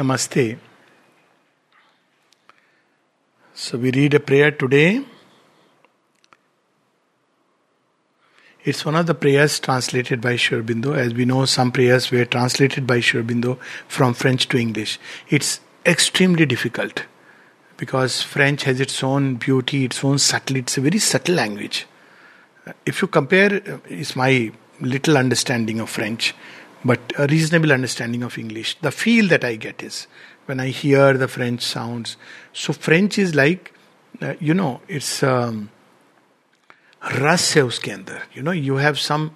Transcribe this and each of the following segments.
Namaste. So we read a prayer today. It's one of the prayers translated by Sri Aurobindo. As we know, some prayers were translated by Sri Aurobindo from French to English. It's extremely difficult because French has its own beauty, its own subtlety. It's a very subtle language. If you compare, it's my little understanding of French, but a reasonable understanding of English. The feel that I get is when I hear the French sounds. So French is like, uh, you know, it's um, रस है उसके अंदर you know you have some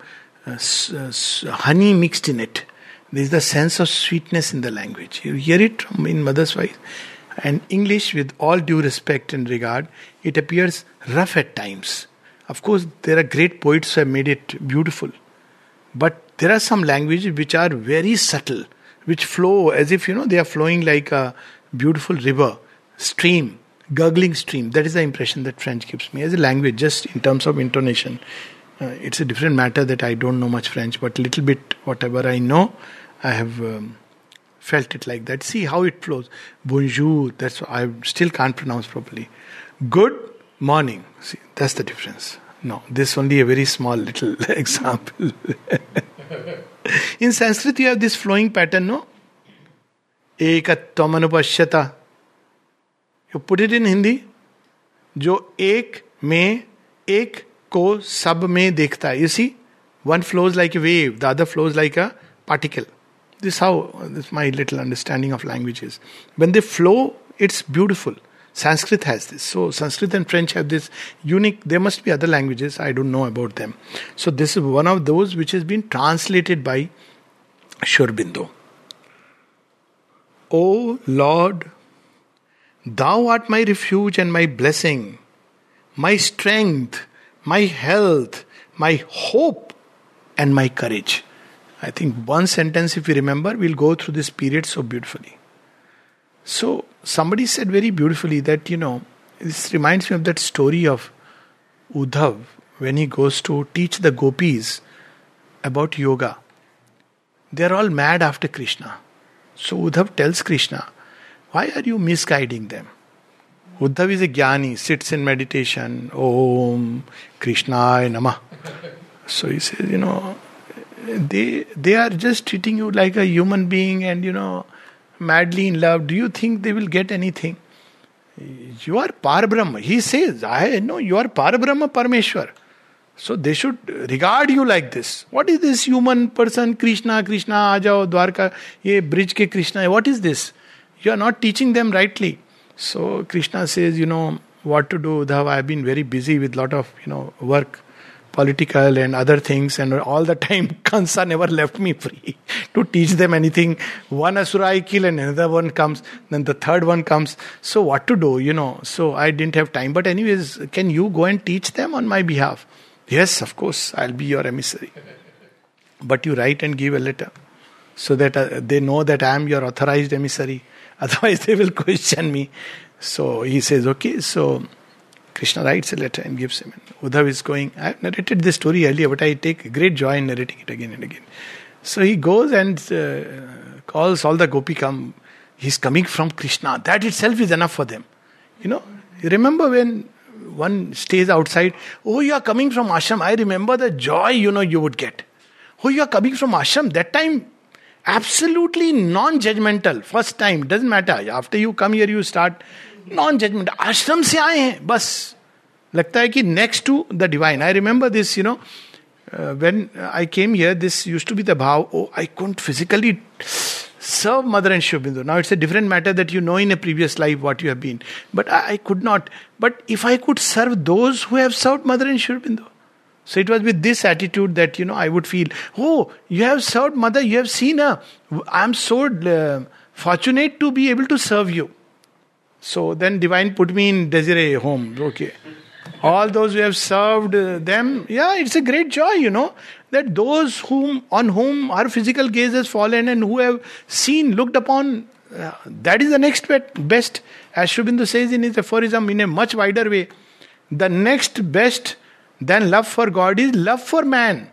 honey mixed in it. There is the sense of sweetness in the language. You hear it in mother's voice. And English, with all due respect and regard, it appears rough at times. Of course, there are great poets who have made it beautiful. But there are some languages which are very subtle, which flow as if, you know, they are flowing like a beautiful river, stream gurgling stream. That is the impression that French gives me as a language, just in terms of intonation. Uh, it's a different matter that I don't know much French, but little bit whatever I know, I have um, felt it like that. See how it flows. Bonjour. That's I still can't pronounce properly. Good morning. See, that's the difference. No, this only a very small little example. in Sanskrit, you have this flowing pattern, no? Ekatvam anupashyata you put it in Hindi जो एक में एक को सब में देखता है you see one flows like a wave the other flows like a particle this how this my little understanding of languages when they flow it's beautiful Sanskrit has this. So Sanskrit and French have this unique. There must be other languages. I don't know about them. So this is one of those which has been translated by Sri Aurobindo. O Lord, Thou art my refuge and my blessing, my strength, my health, my hope, and my courage. I think one sentence, if you remember, we'll go through this period so beautifully. So, somebody said very beautifully that, you know, this reminds me of that story of Uddhav when he goes to teach the gopis about yoga. They're all mad after Krishna. So Uddhav tells Krishna, why are you misguiding them? Uddhav is a jnani, sits in meditation, Om Krishna Namah. So he says, you know, they they are just treating you like a human being and you know madly in love. Do you think they will get anything? You are Parabrahma. He says, I know you are Parabrahma Parmeshwar. So they should regard you like this. What is this human person? Krishna, Krishna, Ajao, Dwarka, ye Brij ke Krishna. What is this? You are not teaching them rightly. So Krishna says, you know, what to do, Uddhav. I've been very busy with lot of, you know, work, political and other things, and all the time Kansa never left me free to teach them anything. One Asura I kill and another one comes, then the third one comes. So what to do, you know? So I didn't have time. But anyways, can you go and teach them on my behalf? Yes, of course, I'll be your emissary. But you write and give a letter so that uh, they know that I am your authorized emissary. Otherwise, they will question me. So he says, okay, so Krishna writes a letter and gives him. Uddhav is going, I have narrated this story earlier, but I take great joy in narrating it again and again. So he goes and uh, calls all the gopi come. He's coming from Krishna. That itself is enough for them. You know, you remember when one stays outside, oh, you are coming from ashram. I remember the joy, you know, you would get. Oh, you are coming from ashram. That time absolutely non-judgmental first time doesn't matter after you come here you start non judgement ashram से आए हैं, बस। लगता है कि next to the divine I remember this you know when I came here this used to be the bhav oh I can't physically serve mother and Shiv Bindu now it's a different matter that you know in a previous life what you have been but I could not but if I could serve those who serve mother and Shiv Bindu so it was with this attitude that you know I would feel oh you have serve mother you have seen a I am so fortunate to be able to serve you So then divine put me in Desiree home. Okay. All those who have served uh, them, yeah, it's a great joy, you know, that those whom on whom our physical gaze has fallen and who have seen, looked upon, uh, that is the next best. As Sri Aurobindo says in his aphorism in a much wider way, the next best than love for God is love for man.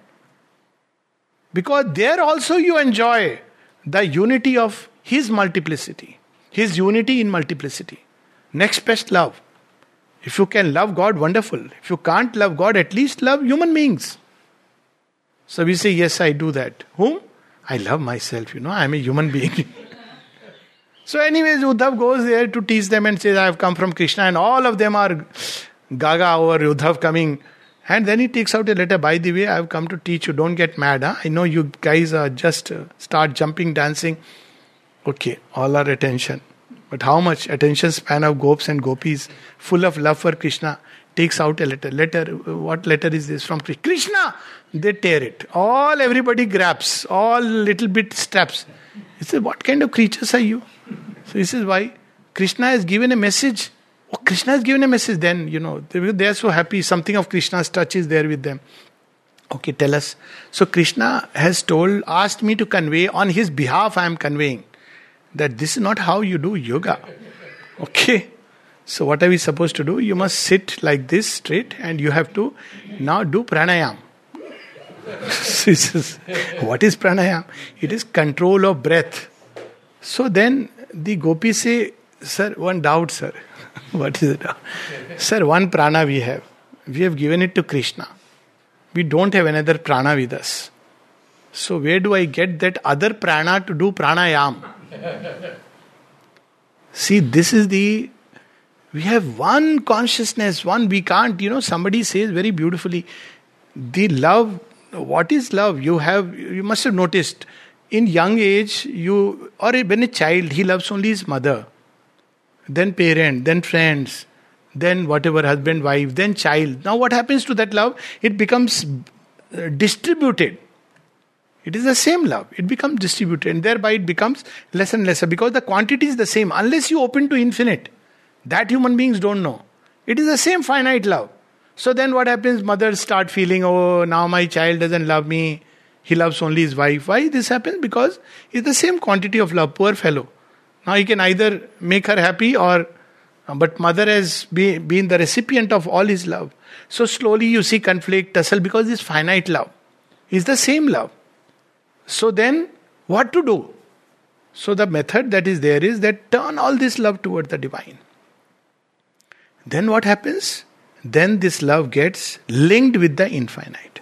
Because there also you enjoy the unity of His multiplicity, His unity in multiplicity. Next best love. If you can love God, wonderful. If you can't love God, at least love human beings. So we say, Yes, I do that. Whom? I love myself, you know, I'm a human being. so, anyways, Uddhav goes there to teach them and says, I have come from Krishna, and all of them are gaga over Uddhav coming. And then he takes out a letter. By the way, I have come to teach you. Don't get mad. Huh? I know you guys are just uh, start jumping, dancing. Okay, all our attention. But how much attention span of gopis and gopis, full of love for Krishna, takes out a letter. Letter, what letter is this from Krishna? They tear it. All everybody grabs, all little bit straps. He says, What kind of creatures are you? So this is why Krishna has given a message. Oh, Krishna has given a message, then, you know, they are so happy. Something of Krishna's touch is there with them. Okay, tell us. So Krishna has told, asked me to convey, on his behalf, I am conveying that this is not how you do yoga. Okay? So, what are we supposed to do? You must sit like this straight and you have to now do pranayam. what is pranayam? It is control of breath. So then the gopis say, Sir, one doubt, sir. what is it? sir, one prana we have. We have given it to Krishna. We don't have another prana with us. So where do I get that other prana to do pranayam? See, this is the. We have one consciousness, one we can't, you know, somebody says very beautifully, the love, what is love? You have, you must have noticed, in young age, you, or when a child, he loves only his mother, then parent, then friends, then whatever, husband, wife, then child. Now, what happens to that love? It becomes uh, distributed it is the same love. It becomes distributed and thereby it becomes less and lesser because the quantity is the same unless you open to infinite. That human beings don't know. It is the same finite love. So then what happens? Mothers start feeling, oh, now my child doesn't love me. He loves only his wife. Why this happens? Because it's the same quantity of love. Poor fellow. Now he can either make her happy or, but mother has be, been the recipient of all his love. So slowly you see conflict, tussle because this finite love is the same love. So then, what to do? So the method that is there is that turn all this love toward the divine. Then what happens? Then this love gets linked with the infinite.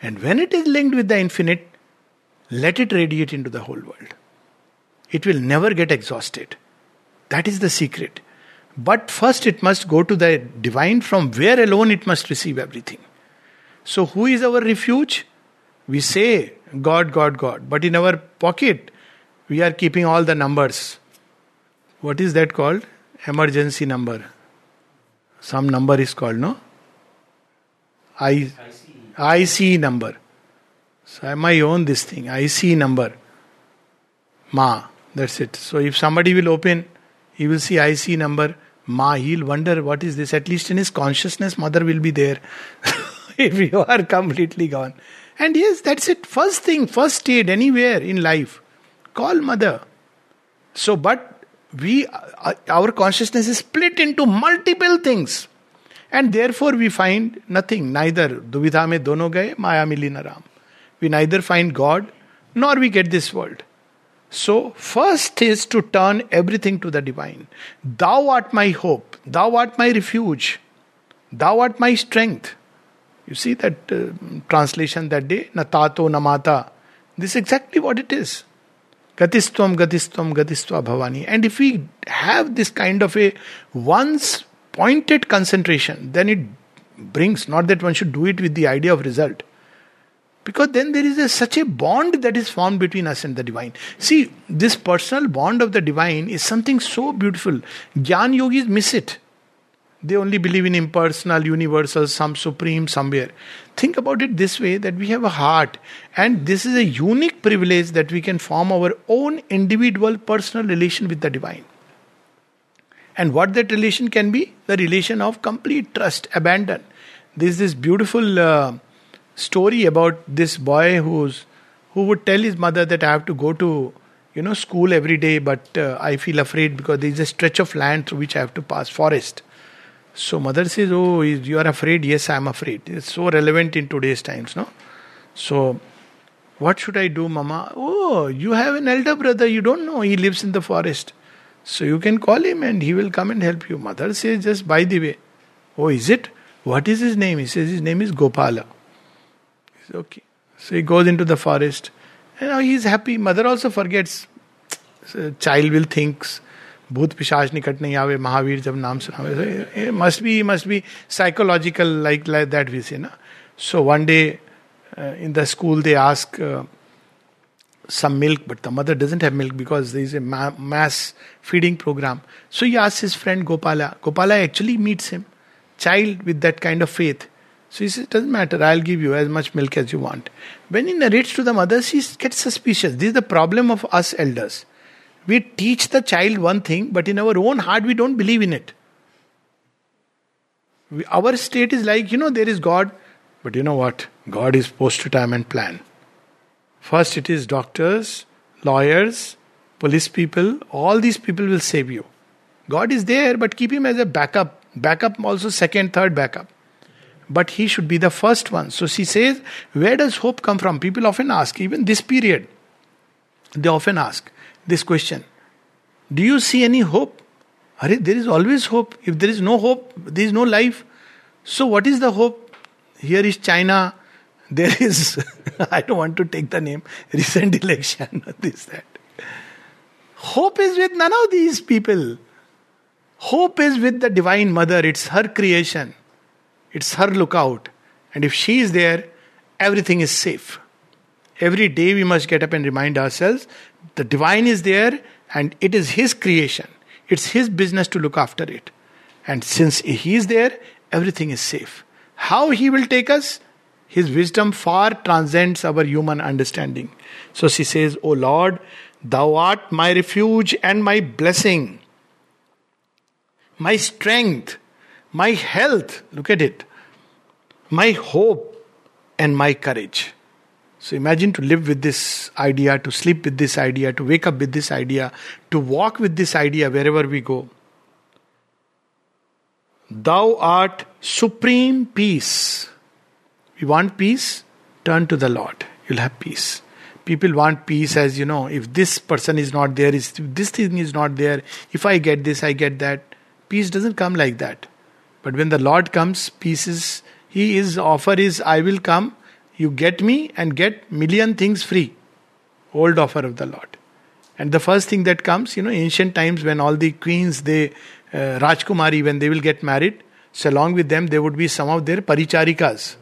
And when it is linked with the infinite, let it radiate into the whole world. It will never get exhausted. That is the secret. But first, it must go to the divine from where alone it must receive everything. So, who is our refuge? We say God, God, God. But in our pocket, we are keeping all the numbers. What is that called? Emergency number. Some number is called, no? I, IC number. So I might own this thing. IC number. Ma. That's it. So if somebody will open, he will see IC number. Ma. He'll wonder what is this. At least in his consciousness, mother will be there. if you are completely gone. And yes, that's it. First thing, first aid anywhere in life. Call mother. So, but we, uh, our consciousness is split into multiple things. And therefore we find nothing. Neither duvidha me dono gaye, maya mili na Ram. We neither find God nor we get this world. So, first is to turn everything to the divine. Thou art my hope, thou art my refuge, thou art my strength. You see that uh, translation that day, Natato Namata. This is exactly what it is. Gatistvam, Gatistvam, Gatistva Bhavani. And if we have this kind of a once pointed concentration, then it brings, not that one should do it with the idea of result. Because then there is a, such a bond that is formed between us and the divine. See, this personal bond of the divine is something so beautiful. Gyan yogis miss it. They only believe in impersonal, universal, some supreme somewhere. Think about it this way that we have a heart, and this is a unique privilege that we can form our own individual personal relation with the divine. And what that relation can be? The relation of complete trust, abandon. There's this beautiful uh, story about this boy who's who would tell his mother that I have to go to you know school every day, but uh, I feel afraid because there is a stretch of land through which I have to pass forest so mother says, Oh, you are afraid? Yes, I am afraid. It's so relevant in today's times, no? So What should I do, Mama? Oh, you have an elder brother, you don't know, he lives in the forest. So you can call him and he will come and help you. Mother says, just by the way. Oh, is it? What is his name? He says his name is Gopala. He says, okay. So he goes into the forest. And now he is happy. Mother also forgets. So child will think, भूत पिशाच निकट नहीं आवे, महावीर जब नाम सुनावे। Must be must be psychological like like that we say ना? So one day in the school they ask some milk but the mother doesn't have milk because the is a mass feeding programme so you ask his friend Gopala Gopala actually meets him child with that kind of faith so is it matter I give you as much milk as you want when in Ritz to the mothers is get suspicious this the problem of us elders We teach the child one thing, but in our own heart we don't believe in it. We, our state is like, you know, there is God, but you know what? God is post retirement plan. First, it is doctors, lawyers, police people, all these people will save you. God is there, but keep him as a backup. Backup also, second, third backup. But he should be the first one. So she says, Where does hope come from? People often ask, even this period, they often ask this question Do you see any hope? Are, there is always hope. If there is no hope, there is no life. So, what is the hope? Here is China, there is, I don't want to take the name, recent election, this, that. Hope is with none of these people. Hope is with the Divine Mother, it's her creation, it's her lookout. And if she is there, everything is safe. Every day we must get up and remind ourselves the divine is there and it is his creation. It's his business to look after it. And since he is there, everything is safe. How he will take us, his wisdom far transcends our human understanding. So she says, O Lord, Thou art my refuge and my blessing, my strength, my health. Look at it. My hope and my courage. So imagine to live with this idea, to sleep with this idea, to wake up with this idea, to walk with this idea wherever we go. Thou art supreme peace. We want peace? Turn to the Lord. You'll have peace. People want peace as you know, if this person is not there, if this thing is not there, if I get this, I get that. Peace doesn't come like that. But when the Lord comes, peace is He is offer is I will come, you get me and get million things free. Old offer of the Lord. And the first thing that comes, you know, ancient times when all the queens, they uh, Rajkumari, when they will get married, so along with them there would be some of their paricharikas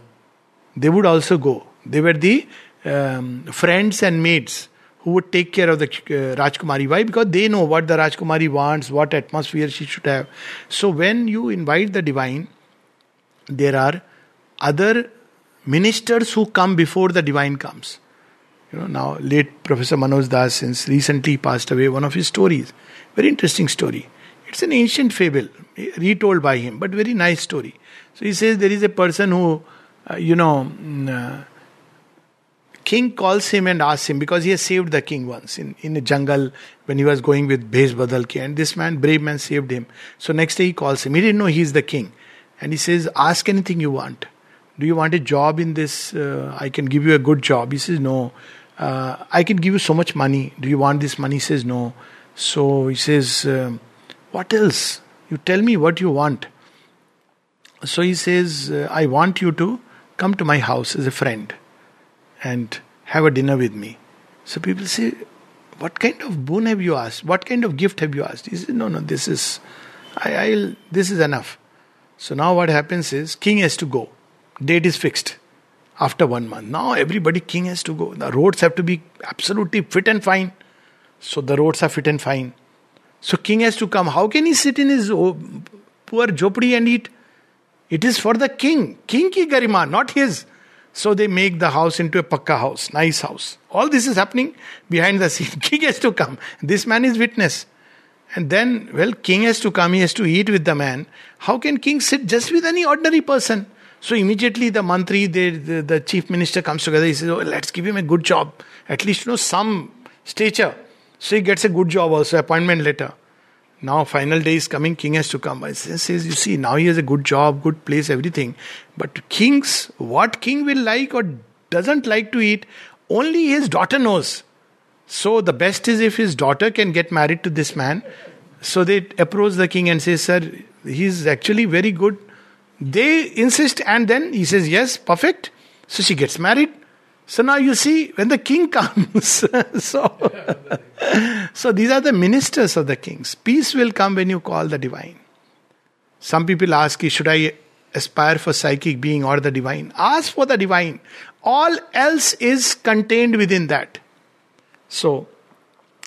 they would also go. They were the um, friends and maids who would take care of the uh, Rajkumari. Why? Because they know what the Rajkumari wants, what atmosphere she should have. So when you invite the divine, there are other ministers who come before the divine comes. You know, now late Professor Manoj Das, since recently passed away, one of his stories, very interesting story. It's an ancient fable, retold by him, but very nice story. So he says there is a person who uh, you know, mm, uh, king calls him and asks him because he has saved the king once in, in the jungle when he was going with Bhesh Badalke and this man, brave man, saved him. So next day he calls him. He didn't know he is the king. And he says, Ask anything you want. Do you want a job in this? Uh, I can give you a good job. He says, No. Uh, I can give you so much money. Do you want this money? He says, No. So he says, um, What else? You tell me what you want. So he says, I want you to come to my house as a friend and have a dinner with me. So people say, What kind of boon have you asked? What kind of gift have you asked? He says, No, no, this is I, I'll this is enough. So now what happens is king has to go. Date is fixed after one month. Now everybody king has to go. The roads have to be absolutely fit and fine. So the roads are fit and fine. So king has to come. How can he sit in his poor jopdi and eat? It is for the king. King ki garima, not his. So they make the house into a pakka house, nice house. All this is happening behind the scene. King has to come. This man is witness. And then, well, king has to come, he has to eat with the man. How can king sit just with any ordinary person? So immediately the mantri, the, the, chief minister comes together. He says, oh, let's give him a good job. At least, you know, some stature. So he gets a good job also, appointment letter. Now, final day is coming, king has to come. I says, you see, now he has a good job, good place, everything. But kings, what king will like or doesn't like to eat, Only his daughter knows. So the best is if his daughter can get married to this man. So they approach the king and say, Sir, he's actually very good. They insist, and then he says, Yes, perfect. So she gets married. So now you see, when the king comes, so, so these are the ministers of the kings. Peace will come when you call the divine. Some people ask, should I aspire for psychic being or the divine? Ask for the divine. All else is contained within that. So,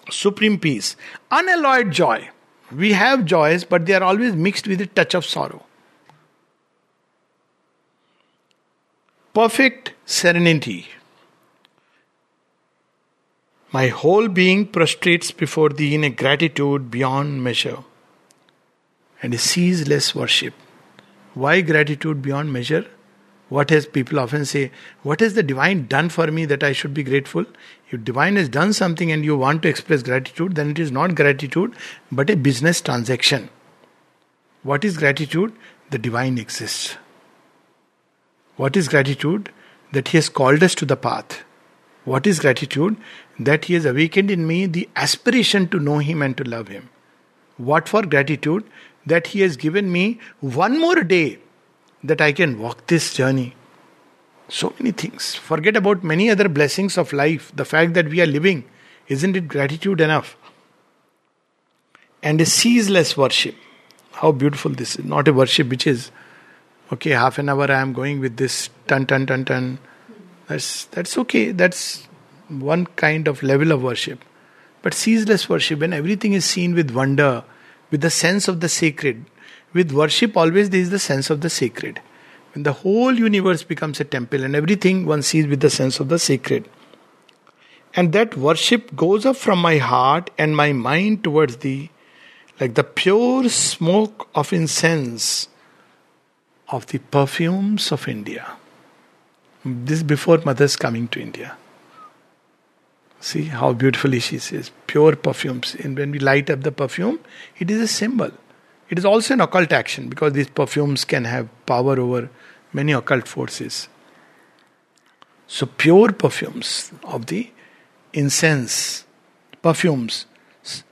supreme peace. Unalloyed joy. We have joys, but they are always mixed with a touch of sorrow. Perfect serenity. My whole being prostrates before thee in a gratitude beyond measure and a ceaseless worship. Why gratitude beyond measure? What has people often say, What has the divine done for me that I should be grateful? If divine has done something and you want to express gratitude, then it is not gratitude but a business transaction. What is gratitude? The divine exists. What is gratitude? That he has called us to the path. What is gratitude? That He has awakened in me the aspiration to know Him and to love Him. What for gratitude? That He has given me one more day that I can walk this journey. So many things. Forget about many other blessings of life. The fact that we are living, isn't it gratitude enough? And a ceaseless worship. How beautiful this is. Not a worship which is, okay, half an hour I am going with this, ton, ton, ton, ton that's, that's okay. That's one kind of level of worship. But ceaseless worship, when everything is seen with wonder, with the sense of the sacred, with worship, always there is the sense of the sacred. When the whole universe becomes a temple and everything one sees with the sense of the sacred. And that worship goes up from my heart and my mind towards thee, like the pure smoke of incense of the perfumes of India. This before mother's coming to India. See how beautifully she says, pure perfumes. And when we light up the perfume, it is a symbol. It is also an occult action because these perfumes can have power over many occult forces. So, pure perfumes of the incense, perfumes,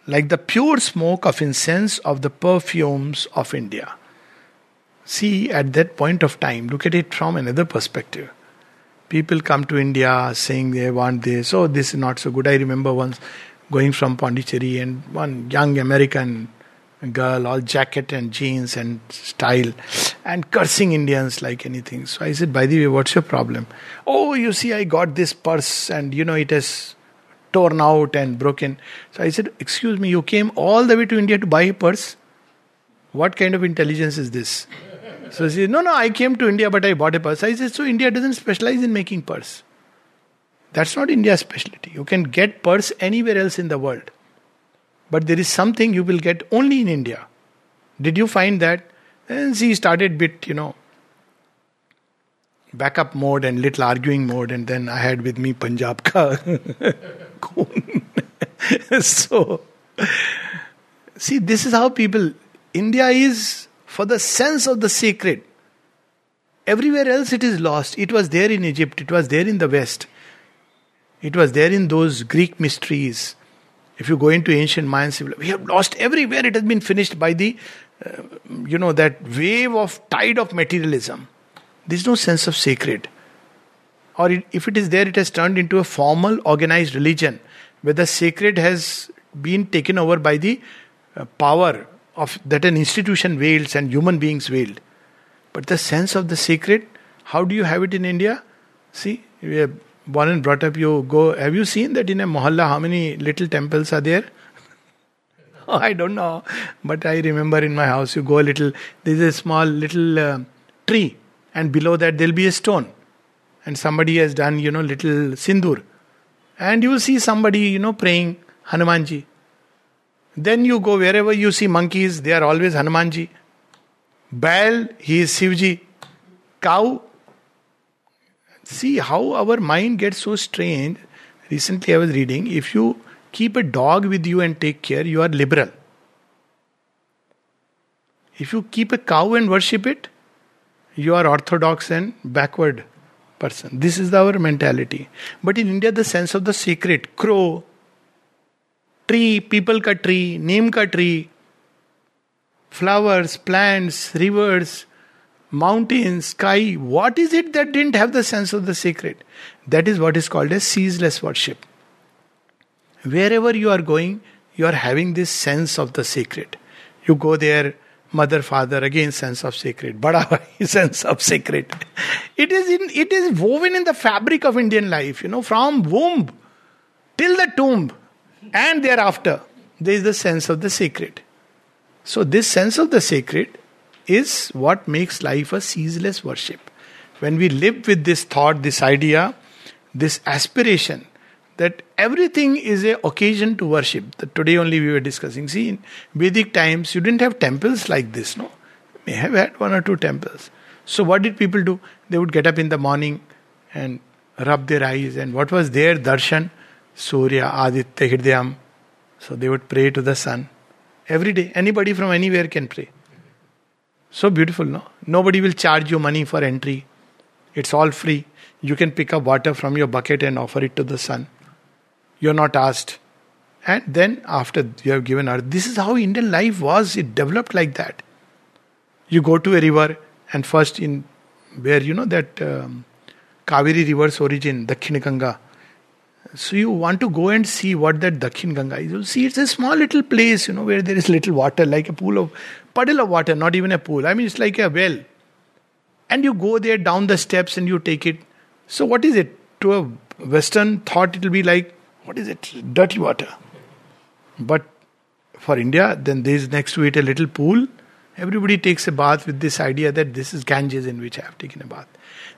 like the pure smoke of incense of the perfumes of India. See, at that point of time, look at it from another perspective people come to India saying they want this, oh, this is not so good. I remember once going from Pondicherry and one young American girl, all jacket and jeans and style, and cursing Indians like anything. So I said, by the way, what's your problem? Oh, you see, I got this purse and you know it has torn out and broken. So I said, excuse me, you came all the way to India to buy a purse? What kind of intelligence is this? So she said, No, no, I came to India, but I bought a purse. I said, So India doesn't specialize in making purse. That's not India's specialty. You can get purse anywhere else in the world. But there is something you will get only in India. Did you find that? And she started bit, you know, backup mode and little arguing mode, and then I had with me Punjab ka so, see, this is how people. India is for the sense of the sacred. Everywhere else it is lost. It was there in Egypt, it was there in the West, it was there in those Greek mysteries. If you go into ancient Mayan civilization, we have lost everywhere. It has been finished by the, uh, you know, that wave of tide of materialism. There is no sense of sacred. Or it, if it is there, it has turned into a formal, organized religion where the sacred has been taken over by the uh, power of that an institution wields and human beings wield. But the sense of the sacred, how do you have it in India? See, we are born and brought up. You go. Have you seen that in a mohalla? How many little temples are there? I don't know, but I remember in my house you go a little. There's a small little uh, tree, and below that there'll be a stone, and somebody has done you know little sindur, and you will see somebody you know praying Hanumanji. Then you go wherever you see monkeys, they are always Hanumanji. Baal, he is Shivji. Cow, see how our mind gets so strange. Recently, I was reading if you keep a dog with you and take care, you are liberal. If you keep a cow and worship it, you are orthodox and backward. person. This is our mentality. But in India, the sense of the sacred, crow, tree, peepal का tree, neem का tree, flowers, plants, rivers mountain sky what is it that didn't have the sense of the sacred that is what is called a ceaseless worship wherever you are going you are having this sense of the sacred you go there mother father again sense of sacred bada bhai sense of sacred it is in it is woven in the fabric of Indian life you know from womb till the tomb and thereafter. There is the sense of the sacred. So this sense of the sacred is what makes life a ceaseless worship. When we live with this thought, this idea, this aspiration, that everything is a occasion to worship. That today only we were discussing. See, in Vedic times, you didn't have temples like this, no? May have had one or two temples. So what did people do? They would get up in the morning and rub their eyes, and what was their darshan? Surya, Aditya, Hridayam. So they would pray to the sun every day. Anybody from anywhere can pray. So beautiful, no? Nobody will charge you money for entry. It's all free. You can pick up water from your bucket and offer it to the sun. You're not asked. And then, after you have given earth, this is how Indian life was. It developed like that. You go to a river, and first, in where you know that um, Kaveri river's origin, Dakhin Ganga. So you want to go and see what that Dakshin Ganga is. You'll see, it's a small little place, you know, where there is little water, like a pool of puddle of water, not even a pool. I mean, it's like a well. And you go there down the steps and you take it. So what is it? To a Western thought, it will be like what is it? Dirty water. But for India, then there is next to it a little pool. Everybody takes a bath with this idea that this is Ganges in which I have taken a bath.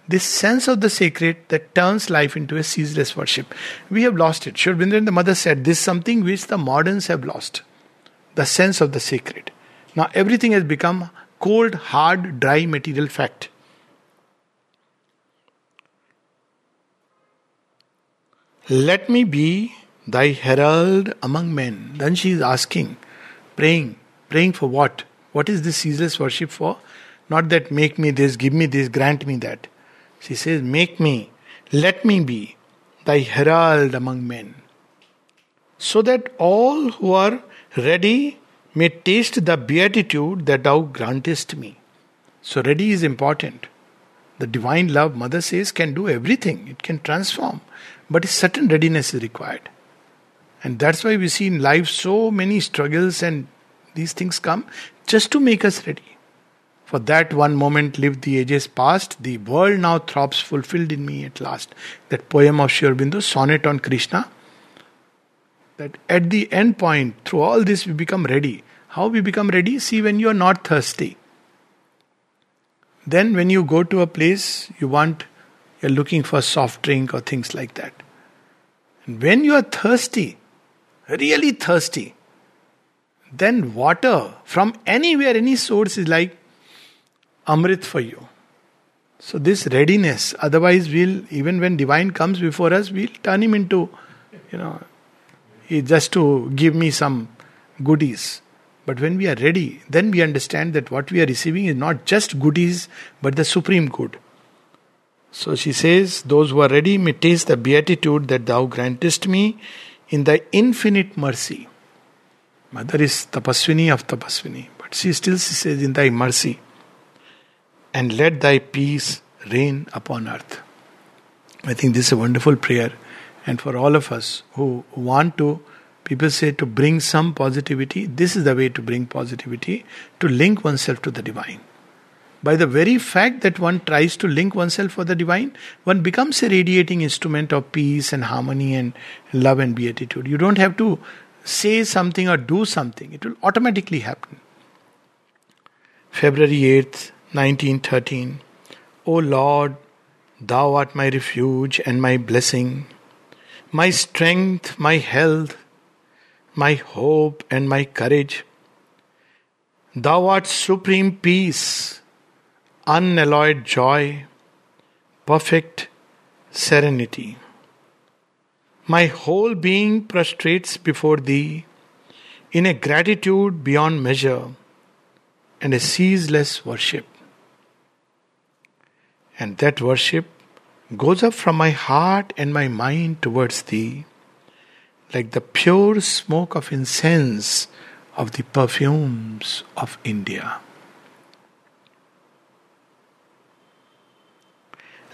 This sense of the sacred that turns life into a ceaseless worship. We have lost it. Sri Aurobindo the mother said, This is something which the moderns have lost. The sense of the sacred. Now everything has become cold, hard, dry material fact. Let me be thy herald among men. Then she is asking, praying, praying for what? What is this ceaseless worship for? Not that make me this, give me this, grant me that. She says, Make me, let me be thy herald among men. So that all who are ready may taste the beatitude that thou grantest me. So, ready is important. The divine love, Mother says, can do everything, it can transform. But a certain readiness is required. And that's why we see in life so many struggles and these things come just to make us ready. For that one moment lived the ages past, the world now throbs fulfilled in me at last. That poem of Sri Aurobindo, Sonnet on Krishna. That at the end point, through all this, we become ready. How we become ready? See, when you are not thirsty. Then, when you go to a place, you want you're looking for soft drink or things like that. And when you are thirsty, really thirsty, then water from anywhere, any source is like Amrit for you. So this readiness, otherwise we'll even when divine comes before us, we'll turn him into, you know, just to give me some goodies. But when we are ready, then we understand that what we are receiving is not just goodies, but the supreme good. So she says, Those who are ready may taste the beatitude that thou grantest me in thy infinite mercy. Mother is tapaswini of tapaswini, but she still says, In thy mercy. And let thy peace reign upon earth. I think this is a wonderful prayer. And for all of us who want to, people say to bring some positivity, this is the way to bring positivity, to link oneself to the divine by the very fact that one tries to link oneself for the divine, one becomes a radiating instrument of peace and harmony and love and beatitude. You don't have to say something or do something, it will automatically happen. February 8th, 1913. O Lord, Thou art my refuge and my blessing, my strength, my health, my hope and my courage. Thou art supreme peace unalloyed joy, perfect serenity. My whole being prostrates before Thee in a gratitude beyond measure and a ceaseless worship. And that worship goes up from my heart and my mind towards thee, like the pure smoke of incense of the perfumes of India.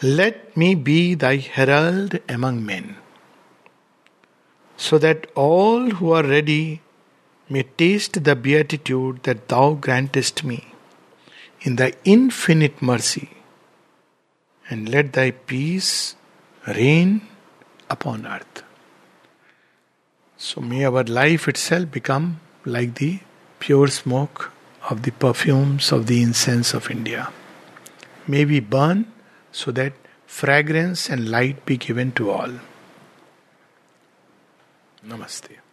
Let me be thy herald among men, so that all who are ready may taste the beatitude that thou grantest me in thy infinite mercy, and let thy peace reign upon earth. So may our life itself become like the pure smoke of the perfumes of the incense of India. May we burn so that fragrance and light be given to all. Namaste.